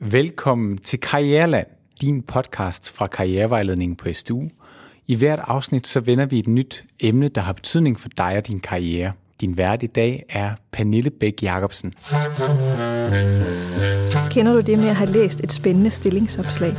Velkommen til Karriereland, din podcast fra Karrierevejledningen på SDU. I hvert afsnit så vender vi et nyt emne, der har betydning for dig og din karriere. Din vært i dag er Pernille Bæk Jacobsen. Kender du det med at have læst et spændende stillingsopslag?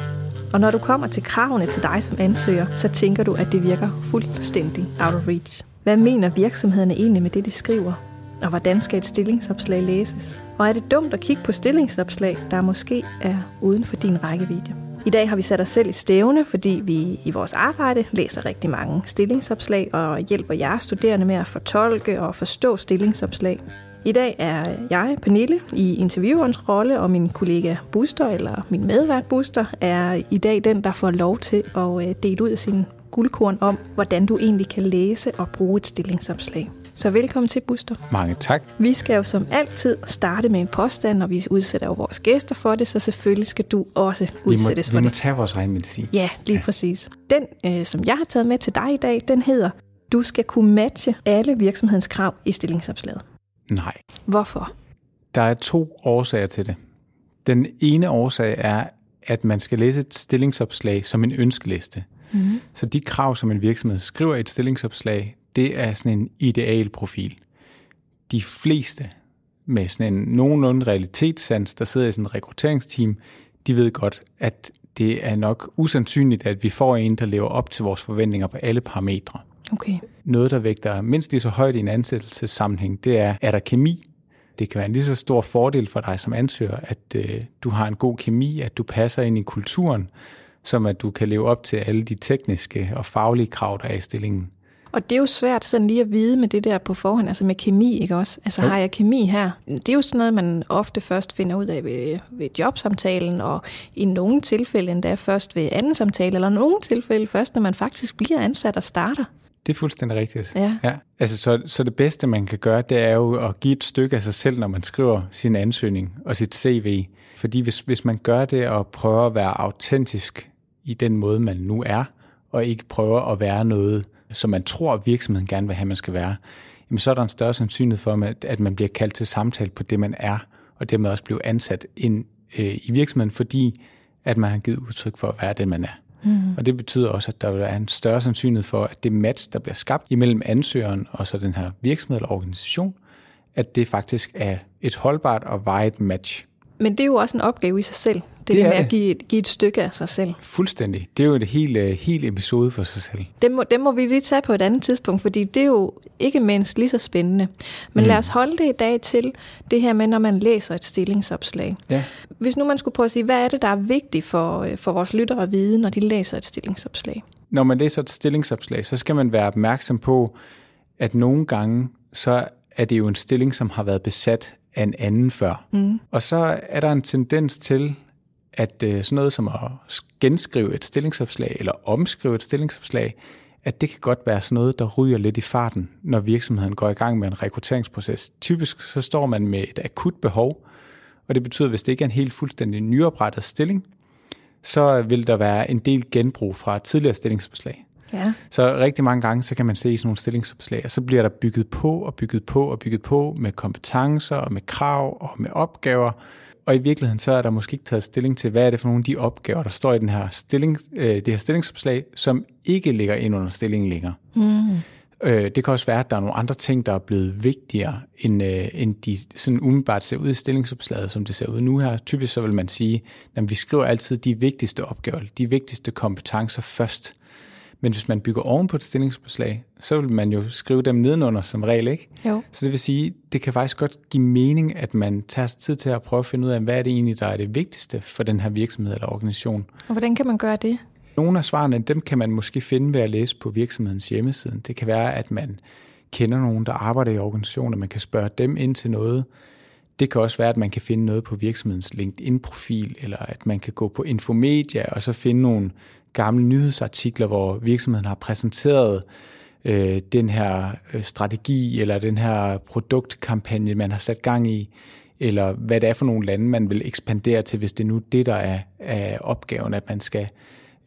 Og når du kommer til kravene til dig som ansøger, så tænker du, at det virker fuldstændig out of reach. Hvad mener virksomhederne egentlig med det, de skriver? Og hvordan skal et stillingsopslag læses? Og er det dumt at kigge på stillingsopslag, der måske er uden for din rækkevidde? I dag har vi sat os selv i stævne, fordi vi i vores arbejde læser rigtig mange stillingsopslag og hjælper jer studerende med at fortolke og forstå stillingsopslag. I dag er jeg, Pernille, i interviewerens rolle, og min kollega Buster, eller min medvært Buster, er i dag den, der får lov til at øh, dele ud af sin guldkorn om, hvordan du egentlig kan læse og bruge et stillingsopslag. Så velkommen til, Buster. Mange tak. Vi skal jo som altid starte med en påstand, og vi udsætter jo vores gæster for det, så selvfølgelig skal du også udsættes vi må, for vi må det. tage vores egen medicin. Ja, lige ja. præcis. Den, øh, som jeg har taget med til dig i dag, den hedder, du skal kunne matche alle virksomhedens krav i stillingsopslaget. Nej. Hvorfor? Der er to årsager til det. Den ene årsag er, at man skal læse et stillingsopslag som en ønskeliste. Mm. Så de krav, som en virksomhed skriver i et stillingsopslag, det er sådan en ideal profil. De fleste med sådan en nogenlunde realitetssans, der sidder i sådan et rekrutteringsteam, de ved godt, at det er nok usandsynligt, at vi får en, der lever op til vores forventninger på alle parametre. Okay. Noget, der vægter mindst lige så højt i en ansættelsessammenhæng, det er, er der kemi? Det kan være en lige så stor fordel for dig som ansøger, at øh, du har en god kemi, at du passer ind i kulturen, som at du kan leve op til alle de tekniske og faglige krav, der er i stillingen. Og det er jo svært sådan lige at vide med det der på forhånd, altså med kemi, ikke også? Altså Jo. har jeg kemi her? Det er jo sådan noget, man ofte først finder ud af ved, ved jobsamtalen, og i nogle tilfælde endda først ved anden samtale, eller nogle tilfælde først, når man faktisk bliver ansat og starter. Det er fuldstændig rigtigt. Ja. ja. Altså, så, så det bedste, man kan gøre, det er jo at give et stykke af sig selv, når man skriver sin ansøgning og sit CV. Fordi hvis, hvis man gør det og prøver at være autentisk i den måde, man nu er, og ikke prøver at være noget, som man tror, at virksomheden gerne vil have, man skal være, jamen så er der en større sandsynlighed for, at- man bliver kaldt til samtale på det, man er, og dermed også bliver ansat ind øh, i virksomheden, fordi at man har givet udtryk for at være det, man er. Mm. Og det betyder også, at der vil være en større sandsynlighed for, at det match, der bliver skabt imellem ansøgeren og så den her virksomhed eller organisation, at det faktisk er et holdbart og vejet match. Men det er jo også en opgave i sig selv, det, Det det er med det. at give, et- give et stykke af sig selv. Fuldstændig. Det er jo et helt, øh, helt episode for sig selv. Dem må, dem må vi lige tage på et andet tidspunkt, fordi det er jo ikke mindst lige så spændende. Men mm. lad os holde det i dag til det her med, når man læser et stillingsopslag. Ja. Hvis nu man skulle prøve at sige, hvad er det, der er vigtigt for, øh, for vores lyttere at vide, når de læser et stillingsopslag? Når man læser et stillingsopslag, så skal man være opmærksom på, at nogle gange, så er det jo en stilling, som har været besat af en anden før. Mm. Og så er der en tendens til, at øh, sådan noget som at genskrive et stillingsopslag eller omskrive et stillingsopslag, at det kan godt være sådan noget, der ryger lidt i farten, når virksomheden går i gang med en rekrutteringsproces. Typisk så står man med et akut behov, og det betyder, hvis det ikke er en helt fuldstændig nyoprettet stilling, så vil der være en del genbrug fra et tidligere stillingsopslag. Ja. Så rigtig mange gange, så kan man se i sådan nogle stillingsopslag, og så bliver der bygget på og bygget på og bygget på med kompetencer og med krav og med opgaver. Og i virkeligheden, så er der måske ikke taget stilling til, hvad er det for nogle af de opgaver, der står i den her stilling, øh, det her stillingsopslag, som ikke ligger ind under stillingen længere. Mm. Øh, det kan også være, at der er nogle andre ting, der er blevet vigtigere, end, øh, end de sådan umiddelbart ser ud i stillingsopslaget, som det ser ud nu her. Typisk så vil man sige, at vi skriver altid de vigtigste opgaver, de vigtigste kompetencer først. Men hvis man bygger oven på et stillingsopslag, så vil man jo skrive dem nedenunder som regel, ikke? Jo. Så det vil sige, det kan faktisk godt give mening, at man tager sig tid til at prøve at finde ud af, hvad er det egentlig, der er det vigtigste for den her virksomhed eller organisation. Og hvordan kan man gøre det? Nogle af svarene, dem kan man måske finde ved at læse på virksomhedens hjemmeside. Det kan være, at man kender nogen, der arbejder i organisationen, og man kan spørge dem ind til noget. Det kan også være, at man kan finde noget på virksomhedens LinkedIn-profil, eller at man kan gå på Infomedia og så finde nogle gamle nyhedsartikler, hvor virksomheden har præsenteret øh, den her øh, strategi eller den her produktkampagne, man har sat gang i, eller hvad det er for nogle lande, man vil ekspandere til, hvis det er nu det, der er, er opgaven, at man skal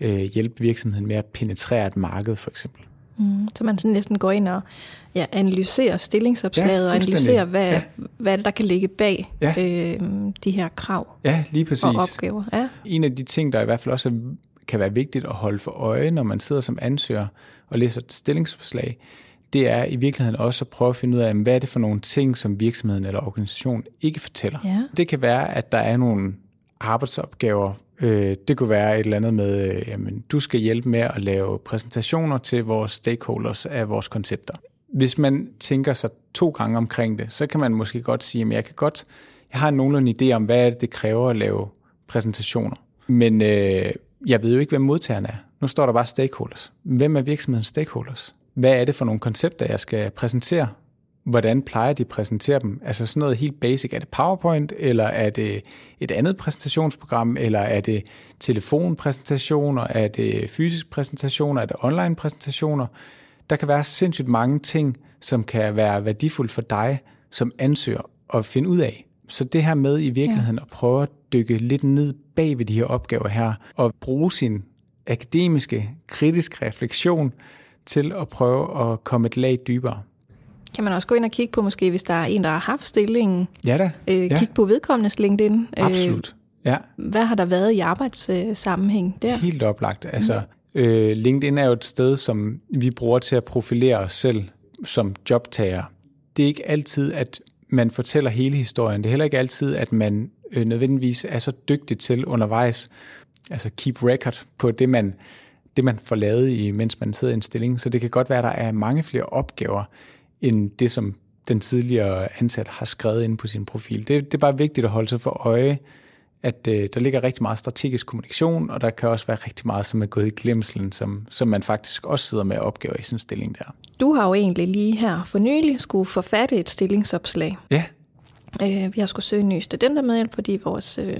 øh, hjælpe virksomheden med at penetrere et marked, for eksempel. Mm, så man sådan næsten går ind og ja, analyserer stillingsopslaget Ja, og analyserer, hvad, Ja. hvad er det, der kan ligge bag Ja. øh, de her krav Ja, lige præcis. og opgaver. Ja. En af de ting, der i hvert fald også er, kan være vigtigt at holde for øje, når man sidder som ansøger og læser et stillingsforslag, det er i virkeligheden også at prøve at finde ud af, hvad er det for nogle ting, som virksomheden eller organisationen ikke fortæller. Ja. Det kan være, at der er nogle arbejdsopgaver. Øh, Det kunne være et eller andet med, øh, jamen, du skal hjælpe med at lave præsentationer til vores stakeholders af vores koncepter. Hvis man tænker sig to gange omkring det, så kan man måske godt sige, at jeg kan godt, jeg har nogenlunde idé om, hvad det, det kræver at lave præsentationer. Men øh, jeg ved jo ikke, hvem modtageren er. Nu står der bare stakeholders. Hvem er virksomhedens stakeholders? Hvad er det for nogle koncepter, jeg skal præsentere? Hvordan plejer de at præsentere dem? Altså sådan noget helt basic. Er det PowerPoint, eller er det et andet præsentationsprogram, eller er det telefonpræsentationer, er det fysisk præsentationer, er det online præsentationer? Der kan være sindssygt mange ting, som kan være værdifuldt for dig som ansøger at finde ud af. Så det her med i virkeligheden ja. at prøve at dykke lidt ned bag ved de her opgaver her, og bruge sin akademiske, kritiske refleksion til at prøve at komme et lag dybere. Kan man også gå ind og kigge på, måske hvis der er en, der har haft stillingen, Ja da. øh, ja, kigge på vedkommendes LinkedIn. absolut. Ja, hvad har der været i arbejdssammenhæng der? helt oplagt. Altså, øh, LinkedIn er jo et sted, som vi bruger til at profilere os selv som jobtager. Det er ikke altid, at man fortæller hele historien. Det er heller ikke altid, at man øh, nødvendigvis er så dygtig til undervejs, altså keep record på det, man, det, man får lavet, i, mens man sidder i en stilling. Så det kan godt være, at der er mange flere opgaver, end det, som den tidligere ansat har skrevet ind på sin profil. Det, det er bare vigtigt at holde sig for øje, at øh, der ligger rigtig meget strategisk kommunikation, og der kan også være rigtig meget, som er gået i glemselen, som, som man faktisk også sidder med opgaver i sin stilling der. Du har jo egentlig lige her for nylig skulle forfatte et stillingsopslag. Ja, Øh, vi har skulle søge en ny studentermedhjælp, fordi vores øh,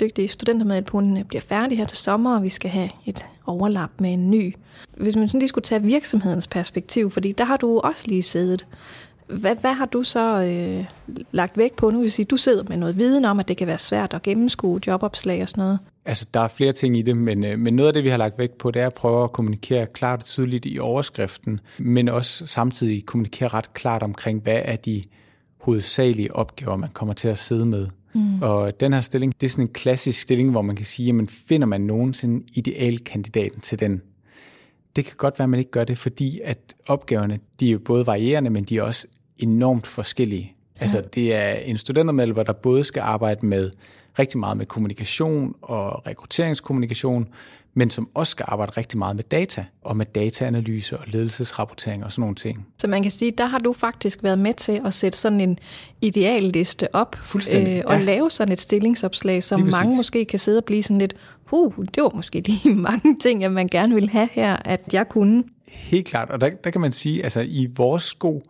dygtige studentermedhjælp hun øh, bliver færdig her til sommer, og vi skal have et overlap med en ny. Hvis man sådan lige skulle tage virksomhedens perspektiv, fordi der har du også lige siddet. Hvad, hvad har du så øh, lagt vægt på? Nu vil sige, du sidder med noget viden om, at det kan være svært at gennemskue jobopslag og sådan noget. altså der er flere ting i det, men, øh, men noget af det, vi har lagt vægt på, det er at prøve at kommunikere klart og tydeligt i overskriften, men også samtidig kommunikere ret klart omkring, hvad er de hovedsagelige opgaver, man kommer til at sidde med. Mm. Og den her stilling, det er sådan en klassisk stilling, hvor man kan sige, jamen finder man nogensinde idealkandidaten til den? Det kan godt være, at man ikke gør det, fordi at opgaverne, de er jo både varierende, men de er også enormt forskellige. Altså det er en studentermedhjælper, der både skal arbejde med rigtig meget med kommunikation og rekrutteringskommunikation, men som også skal arbejde rigtig meget med data, og med dataanalyse og ledelsesrapportering og sådan nogle ting. Så man kan sige, der har du faktisk været med til at sætte sådan en idealliste op, øh, og ja. lave sådan et stillingsopslag, som mange måske kan sidde og blive sådan lidt, huh, det var måske lige mange ting, at man gerne vil have her, at jeg kunne. Helt klart, og der, der kan man sige, altså i vores sko,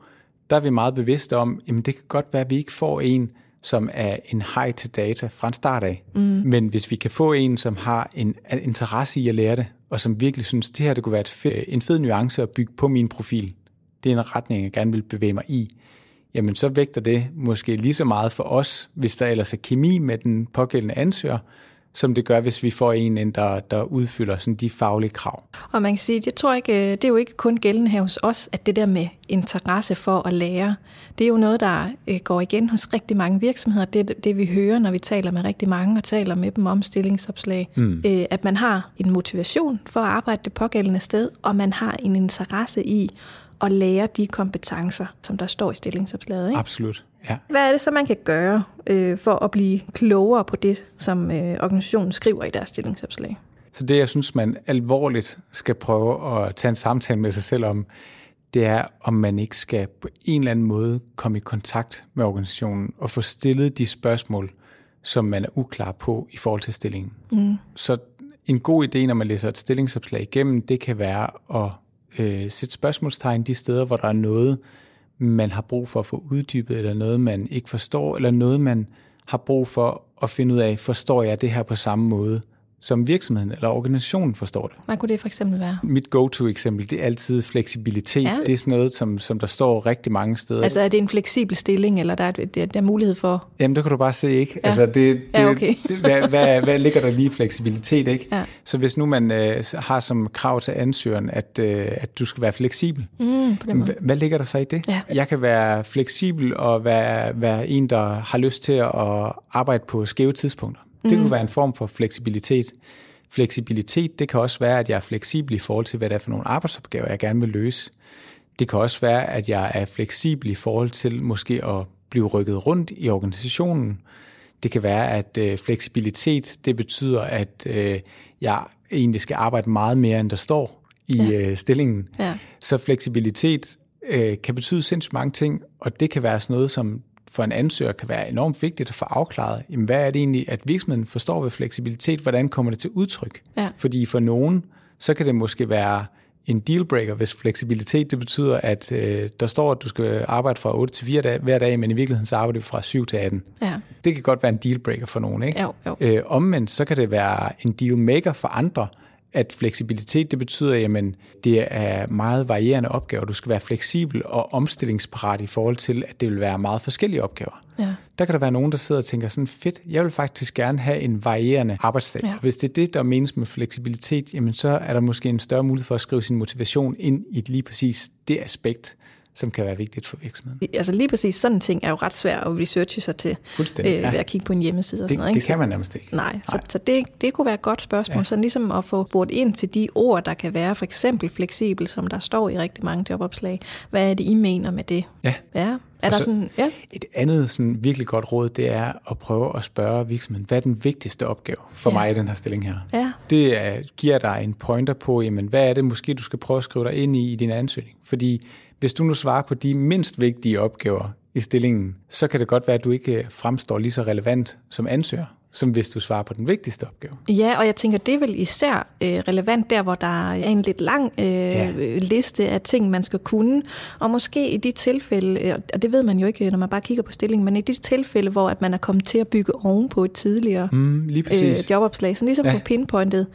der er vi meget bevidste om, jamen det kan godt være, at vi ikke får en, som er en high til data fra en start af. Mm. Men hvis vi kan få en, som har en, en interesse i at lære det, og som virkelig synes, det her det kunne være et fed, en fed nuance at bygge på min profil, det er en retning, jeg gerne vil bevæge mig i, jamen så vægter det måske lige så meget for os, hvis der ellers er kemi med den pågældende ansøger, som det gør, hvis vi får en ind, der, der udfylder sådan de faglige krav. Og man kan sige, jeg tror ikke, øh, det er jo ikke kun gældende her hos os, at det der med interesse for at lære, det er jo noget, der øh, går igen hos rigtig mange virksomheder. Det det, vi hører, når vi taler med rigtig mange og taler med dem om stillingsopslag. Mm. At man har en motivation for at arbejde det pågældende sted, og man har en interesse i at lære de kompetencer, som der står i stillingsopslaget. Ikke? Absolut, ja. Hvad er det så, man kan gøre øh, for at blive klogere på det, som øh, organisationen skriver i deres stillingsopslag? Så det, jeg synes, man alvorligt skal prøve at tage en samtale med sig selv om, det er, om man ikke skal på en eller anden måde komme i kontakt med organisationen og få stillet de spørgsmål, som man er uklar på i forhold til stillingen. Mm. Så en god idé, når man læser et stillingsopslag igennem, det kan være at øh, sætte spørgsmålstegn de steder, hvor der er noget, man har brug for at få uddybet, eller noget, man ikke forstår, eller noget, man har brug for at finde ud af, forstår jeg det her på samme måde, som virksomheden eller organisationen forstår det. Hvad kunne det for eksempel være? Mit go-to-eksempel, det er altid fleksibilitet. Ja. Det er sådan noget, som, som der står rigtig mange steder. Altså er det en fleksibel stilling, eller der er, der, der er mulighed for... Jamen, det kan du bare se, ikke? Ja. Altså, det, det, Ja, okay. det, hvad, hvad, hvad ligger der lige i fleksibilitet, ikke? Ja. Så hvis nu man øh, har som krav til ansøgeren, at, øh, at du skal være fleksibel, Mm, på den måde. Hva- Hvad ligger der så i det? Ja. Jeg kan være fleksibel og være, være en, der har lyst til at arbejde på skæve tidspunkter. Det Mhm. kunne være en form for fleksibilitet. Fleksibilitet, det kan også være, at jeg er fleksibel i forhold til, hvad det er for nogle arbejdsopgaver, jeg gerne vil løse. Det kan også være, at jeg er fleksibel i forhold til måske at blive rykket rundt i organisationen. Det kan være, at øh, fleksibilitet, det betyder, at øh, jeg egentlig skal arbejde meget mere, end der står i Ja. øh, stillingen. Ja. Så fleksibilitet øh, kan betyde sindssygt mange ting, og det kan være sådan noget, som for en ansøger kan være enormt vigtigt at få afklaret. Jamen, hvad er det egentlig, at virksomheden forstår ved fleksibilitet? Hvordan kommer det til udtryk? Ja. Fordi for nogen, så kan det måske være en dealbreaker, hvis fleksibilitet det betyder, at øh, der står, at du skal arbejde fra 8 til 4 dage, hver dag, men i virkeligheden så arbejder du fra 7 til 18. Ja. Det kan godt være en dealbreaker for nogen, ikke? Jo, jo. Øh, omvendt, så kan det være en dealmaker for andre, at fleksibilitet, det betyder, jamen, det er meget varierende opgaver. Du skal være fleksibel og omstillingsparat i forhold til, at det vil være meget forskellige opgaver. Ja. Der kan der være nogen, der sidder og tænker sådan, fedt, jeg vil faktisk gerne have en varierende arbejdsdag. Ja. Hvis det er det, der menes med fleksibilitet, jamen så er der måske en større mulighed for at skrive sin motivation ind i lige præcis det aspekt, som kan være vigtigt for virksomheden. Altså lige præcis sådan en ting er jo ret svært at researche sig til Fuldstændig, øh, ja. ved at kigge på en hjemmeside og Det, sådan noget. det ikke? kan man nærmest ikke. Nej, så, så det, det kunne være et godt spørgsmål. Ja. Sådan ligesom at få brugt ind til de ord, der kan være for eksempel fleksibel, som der står i rigtig mange jobopslag. Hvad er det, I mener med det? Ja. Ja, er Og der så- sådan... Ja, Et andet sådan virkelig godt råd, det er at prøve at spørge virksomheden, hvad er den vigtigste opgave for Ja. mig i den her stilling her? ja, det er, giver dig en pointer på, jamen, hvad er det måske, du skal prøve at skrive dig ind i i din ansøgning. Fordi hvis du nu svarer på de mindst vigtige opgaver i stillingen, så kan det godt være, at du ikke fremstår lige så relevant som ansøger, som hvis du svarer på den vigtigste opgave. Ja, og jeg tænker, det er vel især øh, relevant der, hvor der er en lidt lang øh, Ja. liste af ting, man skal kunne. Og måske i de tilfælde, øh, og det ved man jo ikke, når man bare kigger på stillingen, men i de tilfælde, hvor at man er kommet til at bygge oven på et tidligere Mm, lige præcis. øh, jobopslag, så ligesom ja. på pinpointet,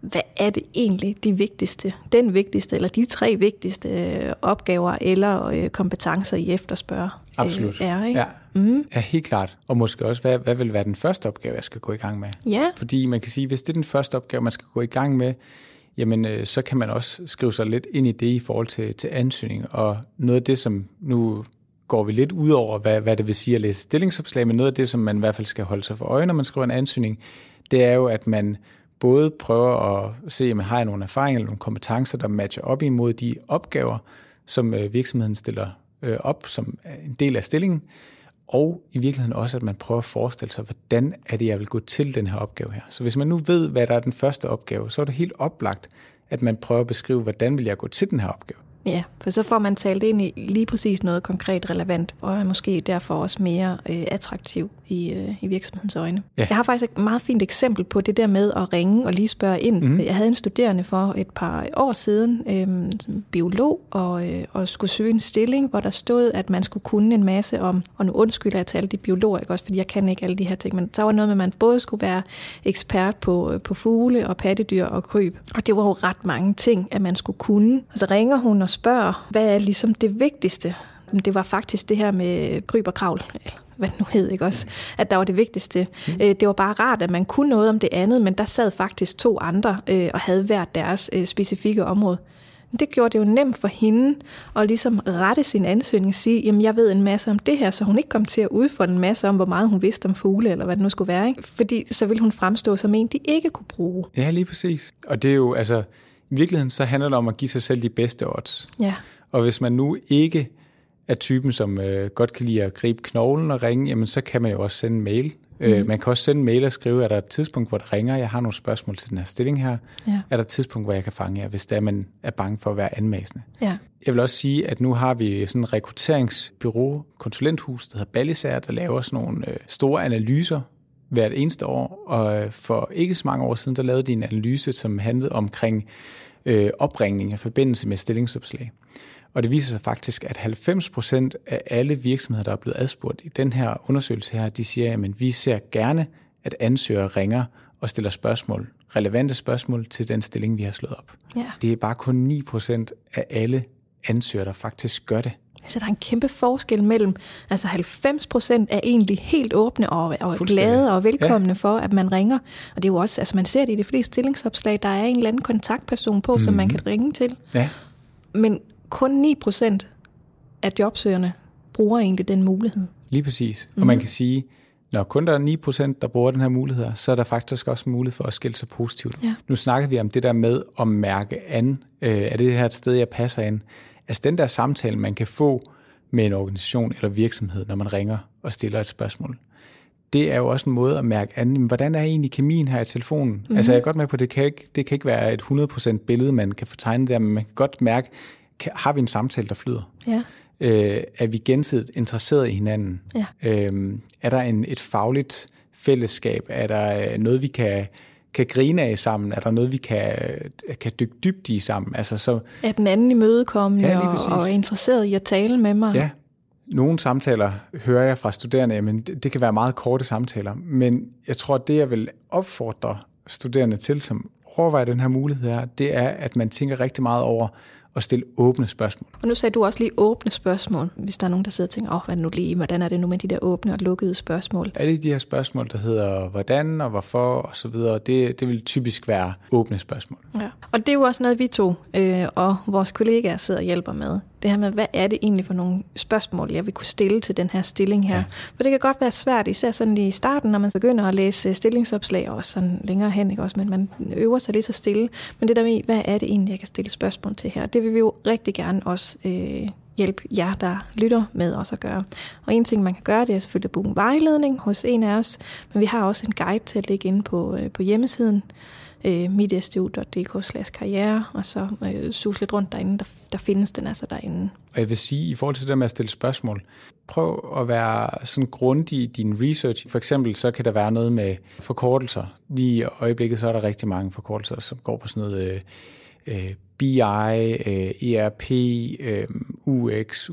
hvad er det egentlig de vigtigste, den vigtigste, eller de tre vigtigste øh, opgaver eller øh, kompetencer, I efterspørger? Absolut. Øh, er, ikke? Ja. Mm. ja, helt klart. Og måske også, hvad, hvad vil være den første opgave, jeg skal gå i gang med? ja. Fordi man kan sige, hvis det er den første opgave, man skal gå i gang med, jamen øh, så kan man også skrive sig lidt ind i det i forhold til, til ansøgning. Og noget af det, som nu går vi lidt ud over, hvad, hvad det vil sige at læse stillingsopslag, men noget af det, som man i hvert fald skal holde sig for øje, når man skriver en ansøgning, det er jo, at man både prøver at se, om man har nogle erfaringer eller nogle kompetencer, der matcher op imod de opgaver, som øh, virksomheden stiller øh, op som en del af stillingen, og i virkeligheden også, at man prøver at forestille sig, hvordan er det, jeg vil gå til den her opgave her. Så hvis man nu ved, hvad der er den første opgave, så er det helt oplagt, at man prøver at beskrive, hvordan vil jeg gå til den her opgave. Ja, for så får man talt ind i lige præcis noget konkret relevant, og er måske derfor også mere øh, attraktiv i, øh, i virksomhedens øjne. Ja. Jeg har faktisk et meget fint eksempel på det der med at ringe og lige spørge ind. Mm. Jeg havde en studerende for et par år siden, øh, som biolog, og, øh, og skulle søge en stilling, hvor der stod, at man skulle kunne en masse om, og nu undskylder jeg til alle de biologer, ikke også, fordi jeg kan ikke alle de her ting, men der var noget med, at man både skulle være ekspert på, øh, på fugle og pattedyr og kryb, og det var jo ret mange ting, at man skulle kunne. Og så ringer hun og spørger, hvad er ligesom det vigtigste? Det var faktisk det her med kryb og kravl, hvad nu hed, ikke også? At der var det vigtigste. Mm. Det var bare rart, at man kunne noget om det andet, men der sad faktisk to andre øh, og havde hver deres øh, specifikke område. Men Det gjorde det jo nemt for hende at ligesom rette sin ansøgning og sige, jamen jeg ved en masse om det her, så hun ikke kom til at udfordre en masse om, hvor meget hun vidste om fugle, eller hvad det nu skulle være. Ikke? Fordi så ville hun fremstå som en, de ikke kunne bruge. Ja, lige præcis. Og det er jo, altså, i virkeligheden så handler det om at give sig selv de bedste odds. Ja, Og hvis man nu ikke er typen, som øh, godt kan lide at gribe knoglen og ringe, jamen så kan man jo også sende en mail. Mm. Øh, man kan også sende en mail og skrive, er der et tidspunkt, hvor det ringer, jeg har nogle spørgsmål til den her stilling her. Ja. Er der et tidspunkt, hvor jeg kan fange jer, hvis det er, man er bange for at være anmæsende. ja, Jeg vil også sige, at nu har vi sådan en rekrutteringsbyrå, konsulenthus, der hedder Ballisager, der laver sådan nogle øh, store analyser hvert eneste år. Og øh, for ikke så mange år siden, der lavede de en analyse, som handlede omkring øh, opringning i forbindelse med stillingsopslag. Og det viser sig faktisk, at 90 procent af alle virksomheder, der er blevet adspurgt i den her undersøgelse her, de siger, at vi ser gerne, at ansøgere ringer og stiller spørgsmål relevante spørgsmål til den stilling, vi har slået op. Ja. Det er bare kun 9% af alle ansøgere, der faktisk gør det. Så der er en kæmpe forskel mellem, altså 90 procent er egentlig helt åbne og, og glade og velkomne ja. for, at man ringer. Og det er jo også, altså man ser det i de fleste stillingsopslag, der er en eller anden kontaktperson på, mm-hmm. som man kan ringe til. Ja. Men kun 9 procent af jobsøgerne bruger egentlig den mulighed. Lige præcis. Mm. Og man kan sige, når kun der er 9%, der bruger den her mulighed, så er der faktisk også mulighed for at skille sig positivt. Ja. Nu snakker vi om det der med at mærke an. Øh, er det her et sted, jeg passer ind? Altså den der samtale, man kan få med en organisation eller virksomhed, når man ringer og stiller et spørgsmål. Det er jo også en måde at mærke an, hvordan er egentlig kemien her i telefonen? Mm-hmm. Altså jeg er godt med på, at det kan ikke, det kan ikke være et 100% billede, man kan få tegnet der, men man kan godt mærke, kan, har vi en samtale, der flyder? Ja. Øh, er vi gensidigt interesseret i hinanden? Ja. Øh, er der en, et fagligt fællesskab? Er der øh, noget, vi kan, kan grine af sammen? Er der noget, vi kan, kan dykke dybt i sammen? Altså, så, Er den anden imødekommende Ja, og, og er interesseret i at tale med mig? ja, nogle samtaler hører jeg fra studerende, men det, det kan være meget korte samtaler. Men jeg tror, at det, jeg vil opfordre studerende til, som overvejer den her mulighed her, det er, at man tænker rigtig meget over at stille åbne spørgsmål. Og nu sagde du også lige åbne spørgsmål, hvis der er nogen, der sidder og tænker, åh, oh, hvad er det nu lige, hvordan er det nu med de der åbne og lukkede spørgsmål? Alle de her spørgsmål, der hedder hvordan og hvorfor og så videre, det, det vil typisk være åbne spørgsmål. Ja. Og det er jo også noget, vi to øh, og vores kollegaer sidder og hjælper med. Det her med, hvad er det egentlig for nogle spørgsmål, jeg vil kunne stille til den her stilling her? Ja. For det kan godt være svært, især sådan lige i starten, når man begynder at læse stillingsopslag, og sådan længere hen, ikke også? Men man øver sig lige så stille. Men det der med, hvad er det egentlig, jeg kan stille spørgsmål til her? Det vil vi jo rigtig gerne også øh, hjælpe jer, der lytter med os at gøre. Og en ting, man kan gøre, det er selvfølgelig at booke en vejledning hos en af os, men vi har også en guide til at lægge inde på, øh, på hjemmesiden, øh, mitstu.dk karriere, og så øh, sus lidt rundt derinde. Der, der findes den altså derinde. Og jeg vil sige, i forhold til det der med at stille spørgsmål, prøv at være sådan grundig i din research. For eksempel så kan der være noget med forkortelser. Lige i øjeblikket så er der rigtig mange forkortelser, som går på sådan noget øh, BI, øh, ERP, øh, øh UX,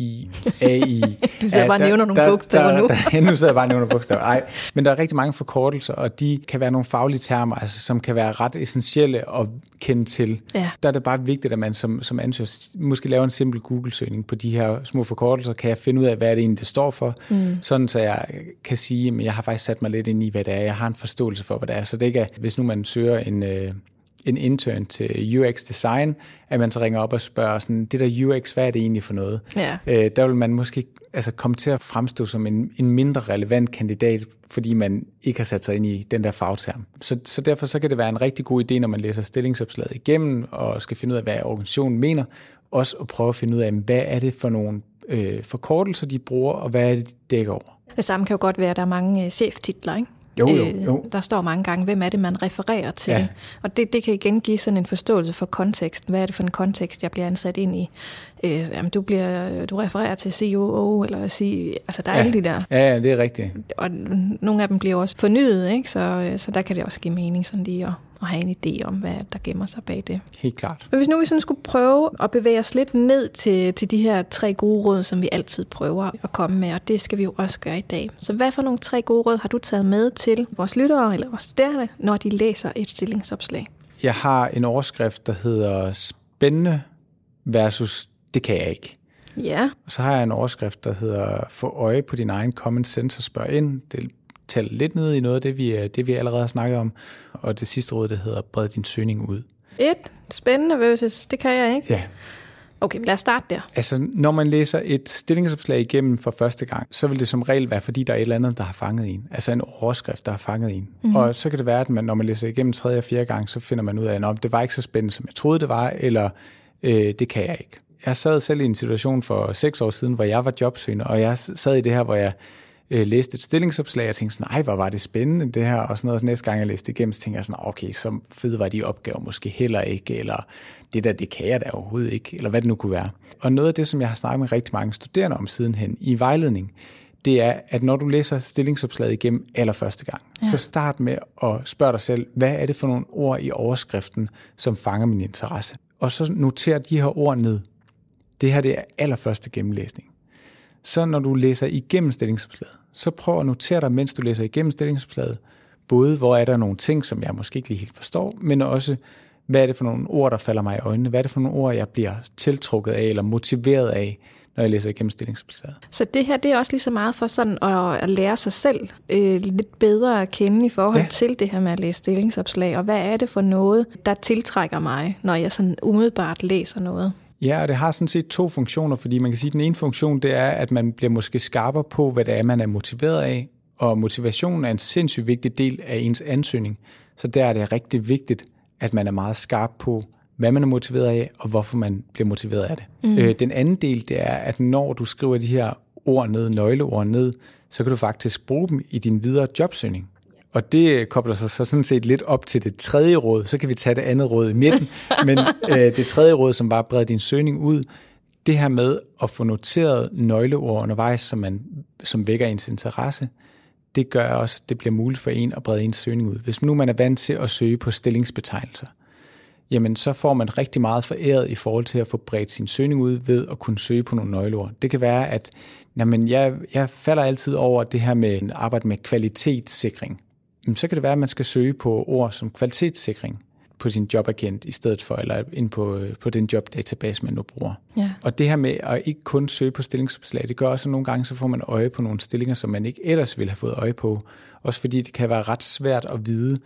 UI, AI. Du sidder bare og nævner nogle der- bogstaver der, nu. Der, nu sidder jeg bare og nævner bogstaver. Nej, men der er rigtig mange forkortelser, og de kan være nogle faglige termer, altså, som kan være ret essentielle at kende til. Ja. Der er det bare vigtigt, at man som, som ansøger måske laver en simpel Google-søgning på de her små forkortelser. Kan jeg finde ud af, hvad er det egentlig, det står for? Mm. Sådan, så jeg kan sige, at jeg har faktisk sat mig lidt ind i, hvad det er. Jeg har en forståelse for, hvad det er. Så det ikke er, hvis nu man søger en... Øh, en intern til UX design, at man så ringer op og spørger sådan, det der UX, hvad er det egentlig for noget? Ja. Øh, der vil man måske altså, komme til at fremstå som en, en mindre relevant kandidat, fordi man ikke har sat sig ind i den der fagterm. Så, så derfor så kan det være en rigtig god idé, når man læser stillingsopslaget igennem, og skal finde ud af, hvad organisationen mener, også at prøve at finde ud af, hvad er det for nogle øh, forkortelser, de bruger, og hvad er det, de dækker over. Det samme kan jo godt være, at der er mange øh, cheftitler, ikke? Jo, jo, jo. Der står mange gange, hvem er det, man refererer til. Ja. Og det, det kan igen give sådan en forståelse for konteksten. Hvad er det for en kontekst, jeg bliver ansat ind i? Øh, jamen, du, bliver, du refererer til COO, eller sige, altså der er ja. alle de der. Ja, ja, det er rigtigt. Og nogle af dem bliver også fornyet, ikke? Så, øh, så der kan det også give mening sådan lige at, at have en idé om, hvad der gemmer sig bag det. Helt klart. Men hvis nu vi sådan skulle prøve at bevæge os lidt ned til, til de her tre gode råd, som vi altid prøver at komme med, og det skal vi jo også gøre i dag. Så hvad for nogle tre gode råd har du taget med til vores lyttere eller vores studerende, når de læser et stillingsopslag? Jeg har en overskrift, der hedder spændende versus det kan jeg ikke. Ja, Og så har jeg en overskrift, der hedder få øje på din egen common sense og spørg ind. Det tæller lidt ned i noget af det, vi, øh, det, vi allerede har snakket om. Og det sidste råd, det hedder bred din søgning ud. et, spændende versus, det kan jeg ikke. Ja, Okay, men lad os starte der. altså når man læser et stillingsopslag igennem for første gang, så vil det som regel være, fordi der er et eller andet, der har fanget en. Altså en overskrift, der har fanget en. Mm-hmm. Og så kan det være, at man, når man læser igennem tredje og fjerde gang, så finder man ud af, at det var ikke så spændende, som jeg troede, det var, eller øh, det kan jeg ikke. Jeg sad selv i en situation for seks år siden, hvor jeg var jobsøgende, og jeg sad i det her, hvor jeg øh, læste et stillingsopslag, og tænkte sådan, ej, hvor var det spændende det her, og sådan noget. Og så næste gang jeg læste igennem, så tænkte jeg sådan, okay, så fede var de opgaver måske heller ikke, eller det der, det kan jeg da overhovedet ikke, eller hvad det nu kunne være. Og noget af det, som jeg har snakket med rigtig mange studerende om sidenhen i vejledning, det er, at når du læser stillingsopslaget igennem allerførste gang, ja. så start med at spørge dig selv, hvad er det for nogle ord i overskriften, som fanger min interesse? Og så noter de her ord ned. Det her det er allerførste gennemlæsning. Så når du læser igennem stillingsopslaget, så prøv at notere dig, mens du læser igennem stillingsopslaget, både hvor er der nogle ting, som jeg måske ikke lige helt forstår, men også hvad er det for nogle ord, der falder mig i øjnene? Hvad er det for nogle ord, jeg bliver tiltrukket af eller motiveret af, når jeg læser igennem stillingsopslaget? Så det her, det er også lige så meget for sådan at, at lære sig selv øh, lidt bedre at kende i forhold ja. til det her med at læse stillingsopslag, og hvad er det for noget, der tiltrækker mig, når jeg sådan umiddelbart læser noget? Ja, og det har sådan set to funktioner, fordi man kan sige, at den ene funktion, det er, at man bliver måske skarpere på, hvad det er, man er motiveret af, og motivationen er en sindssygt vigtig del af ens ansøgning. Så der er det rigtig vigtigt, at man er meget skarp på, hvad man er motiveret af, og hvorfor man bliver motiveret af det. Mm. Øh, den anden del, det er, at når du skriver de her ord ned, nøgleord ned, så kan du faktisk bruge dem i din videre jobsøgning. Og det kobler sig så sådan set lidt op til det tredje råd. Så kan vi tage det andet råd i midten. Men øh, det tredje råd, som bare breder din søgning ud, det her med at få noteret nøgleord undervejs, som, man, som vækker ens interesse, det gør også, at det bliver muligt for en at brede ens søgning ud. Hvis nu man er vant til at søge på stillingsbetegnelser, jamen så får man rigtig meget foræret i forhold til at få bredt sin søgning ud ved at kunne søge på nogle nøgleord. Det kan være, at jamen, jeg, jeg falder altid over det her med at arbejde med kvalitetssikring. Så kan det være, at man skal søge på ord som kvalitetssikring på sin jobagent i stedet for, eller ind på, på den jobdatabase, man nu bruger. Ja. Og det her med at ikke kun søge på stillingsopslag, det gør også, at nogle gange så får man øje på nogle stillinger, som man ikke ellers ville have fået øje på. Også fordi det kan være ret svært at vide,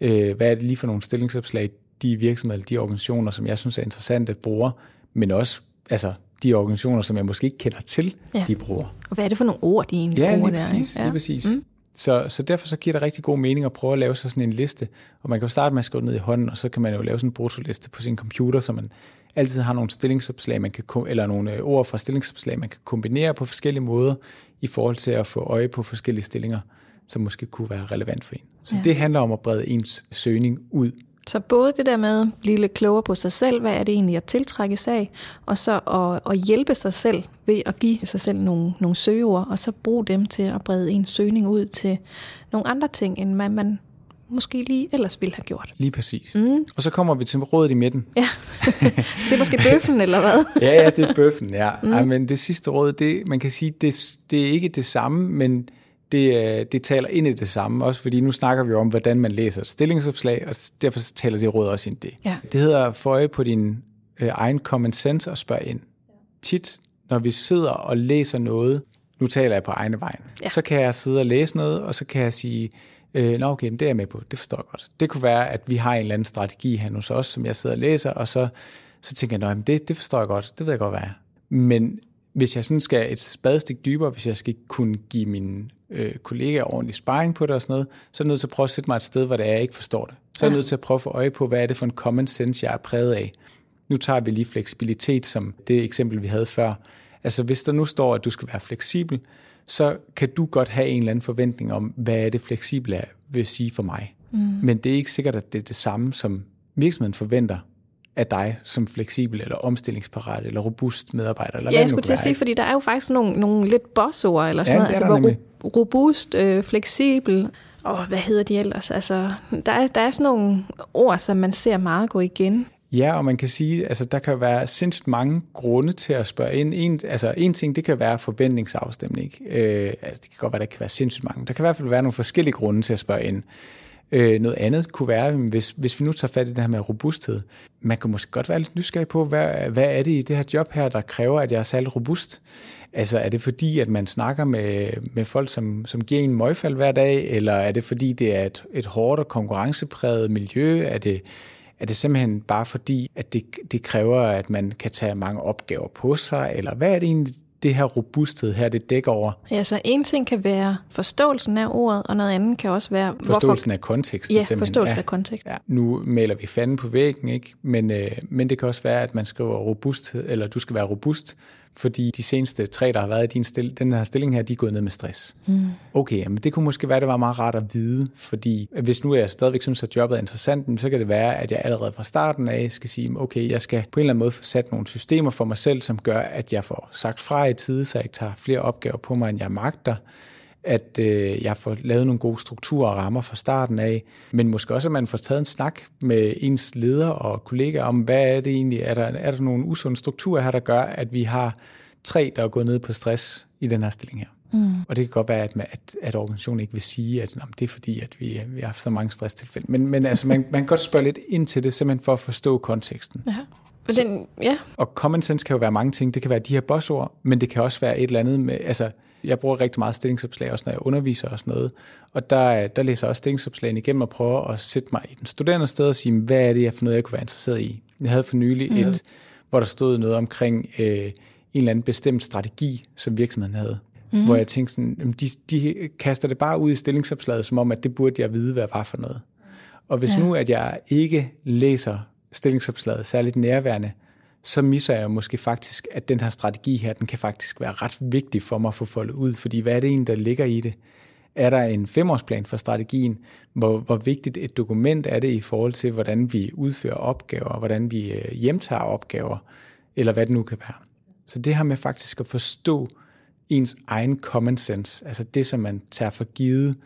øh, hvad er det lige for nogle stillingsopslag, de virksomheder, de organisationer, som jeg synes er interessante, bruger, men også altså, de organisationer, som jeg måske ikke kender til, ja. de bruger. Og hvad er det for nogle ord, de egentlig ja, bruger lige præcis, der? Ja, lige præcis. Mm. Så, så derfor så giver det rigtig god mening at prøve at lave sig sådan en liste. Og man kan jo starte med at skrive ned i hånden, og så kan man jo lave sådan en brutoliste på sin computer, så man altid har nogle stillingsopslag, man kan, eller nogle øh, ord fra stillingsopslag, man kan kombinere på forskellige måder i forhold til at få øje på forskellige stillinger, som måske kunne være relevant for en. Så ja. det handler om at brede ens søgning ud så både det der med at blive lidt klogere på sig selv, hvad er det egentlig at tiltrække sag, og så at, at hjælpe sig selv ved at give sig selv nogle, nogle søgeord, og så bruge dem til at brede en søgning ud til nogle andre ting, end man, man måske lige ellers ville have gjort. Lige præcis. Mm. Og så kommer vi til rådet i midten. Ja, det er måske bøffen, eller hvad? ja, ja, det er bøffen, ja. Mm. Ej, men det sidste råd, det, man kan sige, det, det er ikke det samme, men det, øh, det taler ind i det samme, også fordi nu snakker vi om, hvordan man læser et stillingsopslag, og derfor taler det råd også ind i det. Ja. Det hedder få øje på din øh, egen common sense og spørg ind. Tit, når vi sidder og læser noget, nu taler jeg på egne vejen, ja. så kan jeg sidde og læse noget, og så kan jeg sige, øh, nå okay, det er jeg med på, det forstår jeg godt. Det kunne være, at vi har en eller anden strategi her hos os, som jeg sidder og læser, og så, så tænker jeg, nej, det, det forstår jeg godt, det ved jeg godt, hvad er. Men hvis jeg sådan skal et spadestik dybere, hvis jeg skal kunne give mine øh, kollegaer ordentlig sparring på det og sådan noget, så er jeg nødt til at prøve at sætte mig et sted, hvor det er, jeg ikke forstår det. Så er jeg nødt til at prøve at få øje på, hvad er det for en common sense, jeg er præget af. Nu tager vi lige fleksibilitet som det eksempel, vi havde før. Altså hvis der nu står, at du skal være fleksibel, så kan du godt have en eller anden forventning om, hvad er det fleksible er, vil sige for mig. Mm. Men det er ikke sikkert, at det er det samme, som virksomheden forventer af dig som fleksibel eller omstillingsparat eller robust medarbejder? Eller ja, jeg skulle til at sige, fordi der er jo faktisk nogle, nogle lidt bossord eller sådan ja, noget. Altså, ro- robust, øh, fleksibel, og hvad hedder de ellers? Altså, der er, der er sådan nogle ord, som man ser meget gå igen. Ja, og man kan sige, altså der kan være sindssygt mange grunde til at spørge ind. En, altså en ting, det kan være forventningsafstemning. Øh, altså, det kan godt være, der kan være sindssygt mange. Der kan i hvert fald være nogle forskellige grunde til at spørge ind. Øh, noget andet kunne være, hvis, hvis vi nu tager fat i det her med robusthed, man kan måske godt være lidt nysgerrig på, hvad, hvad er det i det her job her, der kræver, at jeg er særlig robust? Altså er det fordi, at man snakker med, med folk, som, som giver en møgfald hver dag, eller er det fordi, det er et, et hårdt og konkurrencepræget miljø? Er det, er det simpelthen bare fordi, at det, det kræver, at man kan tage mange opgaver på sig, eller hvad er det egentlig, det her robusthed her, det dækker over? Ja, så en ting kan være forståelsen af ordet, og noget andet kan også være... Forståelsen hvorfor... af konteksten ja, simpelthen. forståelsen ja, af kontekst. Ja. Nu maler vi fanden på væggen, ikke? Men, øh, men det kan også være, at man skriver robusthed, eller du skal være robust, fordi de seneste tre, der har været i din stil, den her stilling her, de er gået ned med stress. Mm. Okay, men det kunne måske være, det var meget rart at vide, fordi hvis nu jeg stadigvæk synes, at jobbet er interessant, så kan det være, at jeg allerede fra starten af skal sige, okay, jeg skal på en eller anden måde få sat nogle systemer for mig selv, som gør, at jeg får sagt fra i tide, så jeg ikke tager flere opgaver på mig, end jeg magter at øh, jeg får lavet nogle gode strukturer og rammer fra starten af, men måske også, at man får taget en snak med ens leder og kollegaer om, hvad er det egentlig, er der, er der nogle usunde strukturer her, der gør, at vi har tre, der er gået ned på stress i den her stilling her. Mm. Og det kan godt være, at, man, at, at organisationen ikke vil sige, at det er fordi, at vi, vi har haft så mange stresstilfælde. Men, men altså, man, man kan godt spørge lidt ind til det, simpelthen for at forstå konteksten. Ja. Men den, ja. Og common sense kan jo være mange ting. Det kan være de her bossord, men det kan også være et eller andet med, altså, jeg bruger rigtig meget stillingsopslag, også når jeg underviser og sådan noget. Og der, der læser jeg også stillingsopslagene igennem og prøver at sætte mig i den studerende sted og sige, hvad er det jeg for noget, jeg kunne være interesseret i. Jeg havde for nylig mm. et, hvor der stod noget omkring øh, en eller anden bestemt strategi, som virksomheden havde. Mm. Hvor jeg tænkte sådan, de, de kaster det bare ud i stillingsopslaget, som om, at det burde jeg vide, hvad var for noget. Og hvis ja. nu, at jeg ikke læser stillingsopslaget særligt nærværende, så misser jeg måske faktisk, at den her strategi her, den kan faktisk være ret vigtig for mig at få foldet ud, fordi hvad er det egentlig, der ligger i det? Er der en femårsplan for strategien? Hvor, hvor vigtigt et dokument er det i forhold til, hvordan vi udfører opgaver, hvordan vi øh, hjemtager opgaver, eller hvad det nu kan være. Så det her med faktisk at forstå ens egen common sense, altså det, som man tager for givet,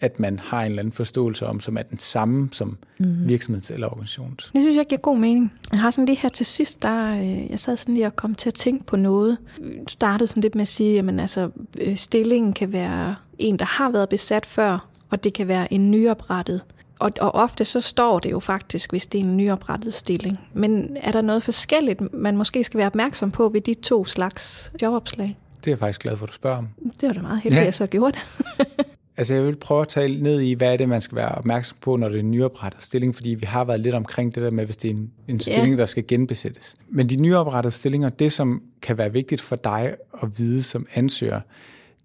at man har en eller anden forståelse om, som er den samme som mm. virksomheds- eller organisations. Det synes jeg giver god mening. Jeg har sådan lige her til sidst, der, øh, jeg sad sådan lige og kom til at tænke på noget. Du startede sådan lidt med at sige, at altså, øh, stillingen kan være en, der har været besat før, og det kan være en nyoprettet. Og, og ofte så står det jo faktisk, hvis det er en nyoprettet stilling. Men er der noget forskelligt, man måske skal være opmærksom på ved de to slags jobopslag? Det er jeg faktisk glad for, at du spørger om. Det var da meget heldigt, ja. at jeg så gjorde det. Altså jeg vil prøve at tale ned i, hvad er det, man skal være opmærksom på, når det er en nyoprettet stilling, fordi vi har været lidt omkring det der med, hvis det er en, en stilling, yeah. der skal genbesættes. Men de nyoprettede stillinger, det som kan være vigtigt for dig at vide som ansøger,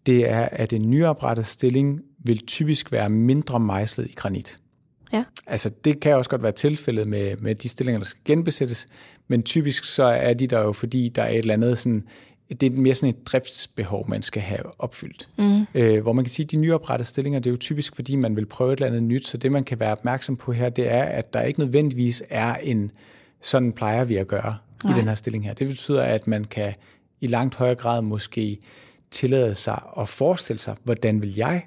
det er, at en nyoprettet stilling vil typisk være mindre mejslet i granit. Ja. Altså det kan også godt være tilfældet med, med de stillinger, der skal genbesættes, men typisk så er de der jo, fordi der er et eller andet sådan det er mere sådan et driftsbehov, man skal have opfyldt. Mm. Øh, hvor man kan sige, at de nyoprettede stillinger, det er jo typisk, fordi man vil prøve et eller andet nyt, så det man kan være opmærksom på her, det er, at der ikke nødvendigvis er en, sådan plejer vi at gøre Nej. i den her stilling her. Det betyder, at man kan i langt højere grad måske tillade sig at forestille sig, hvordan vil jeg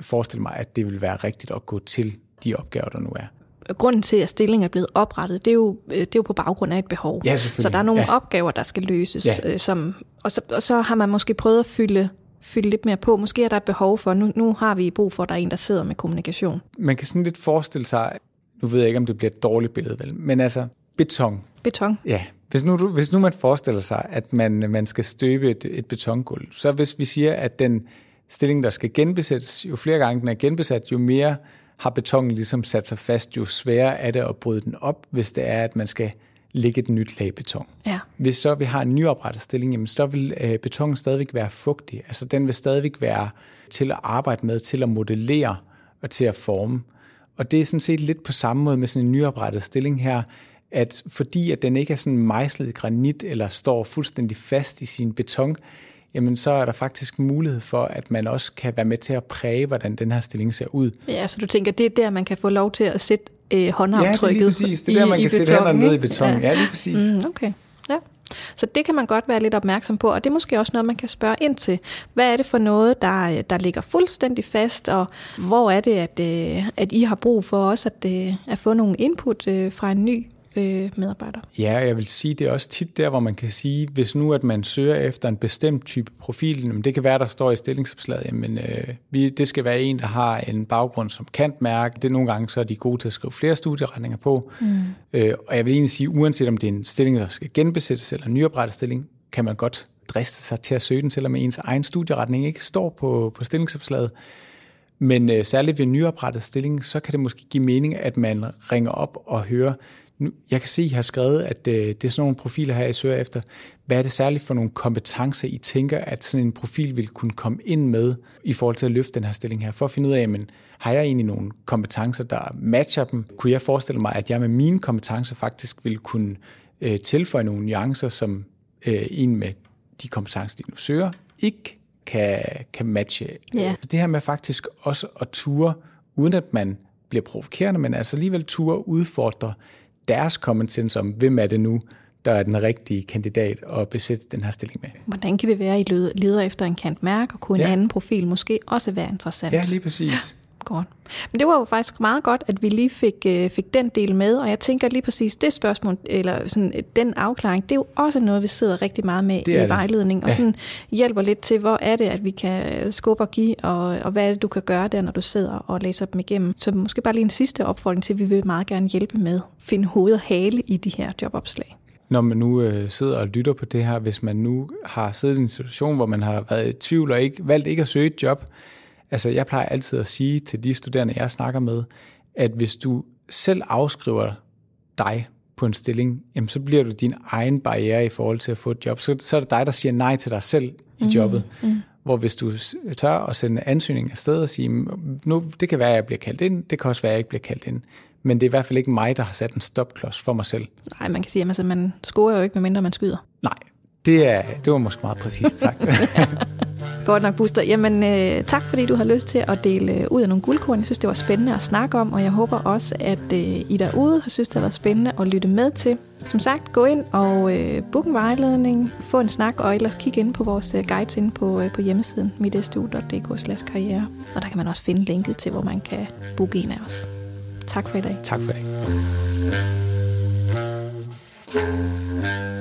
forestille mig, at det vil være rigtigt at gå til de opgaver, der nu er grunden til, at stillingen er blevet oprettet, det er jo, øh, det er jo på baggrund af et behov. Ja, så der er nogle ja. opgaver, der skal løses. Ja. Øh, som, og, så, og så har man måske prøvet at fylde fylde lidt mere på. Måske er der behov for, nu, nu har vi brug for, at der er en, der sidder med kommunikation. Man kan sådan lidt forestille sig, nu ved jeg ikke, om det bliver et dårligt billede, vel, men altså beton. Beton? Ja. Hvis nu, hvis nu man forestiller sig, at man, man skal støbe et, et betongulv, så hvis vi siger, at den stilling, der skal genbesættes, jo flere gange den er genbesat, jo mere har betongen ligesom sat sig fast, jo sværere er det at bryde den op, hvis det er, at man skal lægge et nyt lag beton. Ja. Hvis så vi har en nyoprettet stilling, jamen, så vil øh, betongen stadigvæk være fugtig. Altså den vil stadigvæk være til at arbejde med, til at modellere og til at forme. Og det er sådan set lidt på samme måde med sådan en nyoprettet stilling her, at fordi at den ikke er sådan mejslet i granit eller står fuldstændig fast i sin beton, jamen så er der faktisk mulighed for, at man også kan være med til at præge, hvordan den her stilling ser ud. Ja, så du tænker, det er der, man kan få lov til at sætte øh, håndaftrykket Ja, lige præcis. Det er der, man kan sætte hænderne ned i beton. Ja, ja lige præcis. Mm, okay. Ja. Så det kan man godt være lidt opmærksom på, og det er måske også noget, man kan spørge ind til. Hvad er det for noget, der, der ligger fuldstændig fast, og hvor er det, at, øh, at I har brug for også at, øh, at få nogle input fra en ny øh, medarbejdere. Ja, jeg vil sige, det er også tit der, hvor man kan sige, hvis nu at man søger efter en bestemt type profil, men det kan være, der står i stillingsopslaget, men øh, vi, det skal være en, der har en baggrund som kantmærke. Det er nogle gange, så er de gode til at skrive flere studieretninger på. Mm. Øh, og jeg vil egentlig sige, uanset om det er en stilling, der skal genbesættes, eller en nyoprettet stilling, kan man godt driste sig til at søge den, selvom ens egen studieretning ikke står på, på stillingsopslaget. Men øh, særligt ved nyoprettet stilling, så kan det måske give mening, at man ringer op og hører, nu, jeg kan se, at I har skrevet, at øh, det er sådan nogle profiler her, I søger efter. Hvad er det særligt for nogle kompetencer, I tænker, at sådan en profil vil kunne komme ind med i forhold til at løfte den her stilling her? For at finde ud af, men har jeg egentlig nogle kompetencer, der matcher dem? Kunne jeg forestille mig, at jeg med mine kompetencer faktisk vil kunne øh, tilføje nogle nuancer, som øh, en med de kompetencer, de nu søger, ikke kan, kan matche. Yeah. Så det her med faktisk også at ture, uden at man bliver provokerende, men altså alligevel ture udfordre deres common sense om, hvem er det nu, der er den rigtige kandidat at besætte den her stilling med. Hvordan kan det være, at I leder efter en kant mærke, og kunne ja. en anden profil måske også være interessant? Ja, lige præcis. Godt. Men det var jo faktisk meget godt, at vi lige fik, øh, fik den del med, og jeg tænker lige præcis det spørgsmål, eller sådan, øh, den afklaring, det er jo også noget, vi sidder rigtig meget med i det. vejledning, og ja. sådan hjælper lidt til, hvor er det, at vi kan skubbe og give, og, og hvad er det, du kan gøre der, når du sidder og læser dem igennem. Så måske bare lige en sidste opfordring til, at vi vil meget gerne hjælpe med at finde hoved og hale i de her jobopslag når man nu øh, sidder og lytter på det her, hvis man nu har siddet i en situation, hvor man har været i tvivl og ikke, valgt ikke at søge et job, Altså, jeg plejer altid at sige til de studerende, jeg snakker med, at hvis du selv afskriver dig på en stilling, jamen, så bliver du din egen barriere i forhold til at få et job. Så, så er det dig, der siger nej til dig selv i mm, jobbet. Mm. Hvor hvis du tør at sende ansøgning afsted og sige, nu, det kan være, at jeg bliver kaldt ind, det kan også være, at jeg ikke bliver kaldt ind. Men det er i hvert fald ikke mig, der har sat en stopklods for mig selv. Nej, man kan sige, at altså, man scorer jo ikke, medmindre man skyder. Nej, det, er, det var måske meget præcist sagt. Godt nok, Buster. Jamen, øh, tak fordi du har lyst til at dele øh, ud af nogle guldkorn. Jeg synes, det var spændende at snakke om, og jeg håber også, at øh, I derude har synes, det har været spændende at lytte med til. Som sagt, gå ind og øh, book en vejledning, få en snak, og ellers kig ind på vores øh, guides inde på, øh, på hjemmesiden midstu.dk karriere. Og der kan man også finde linket til, hvor man kan booke en af os. Tak for i dag. Tak for i dag.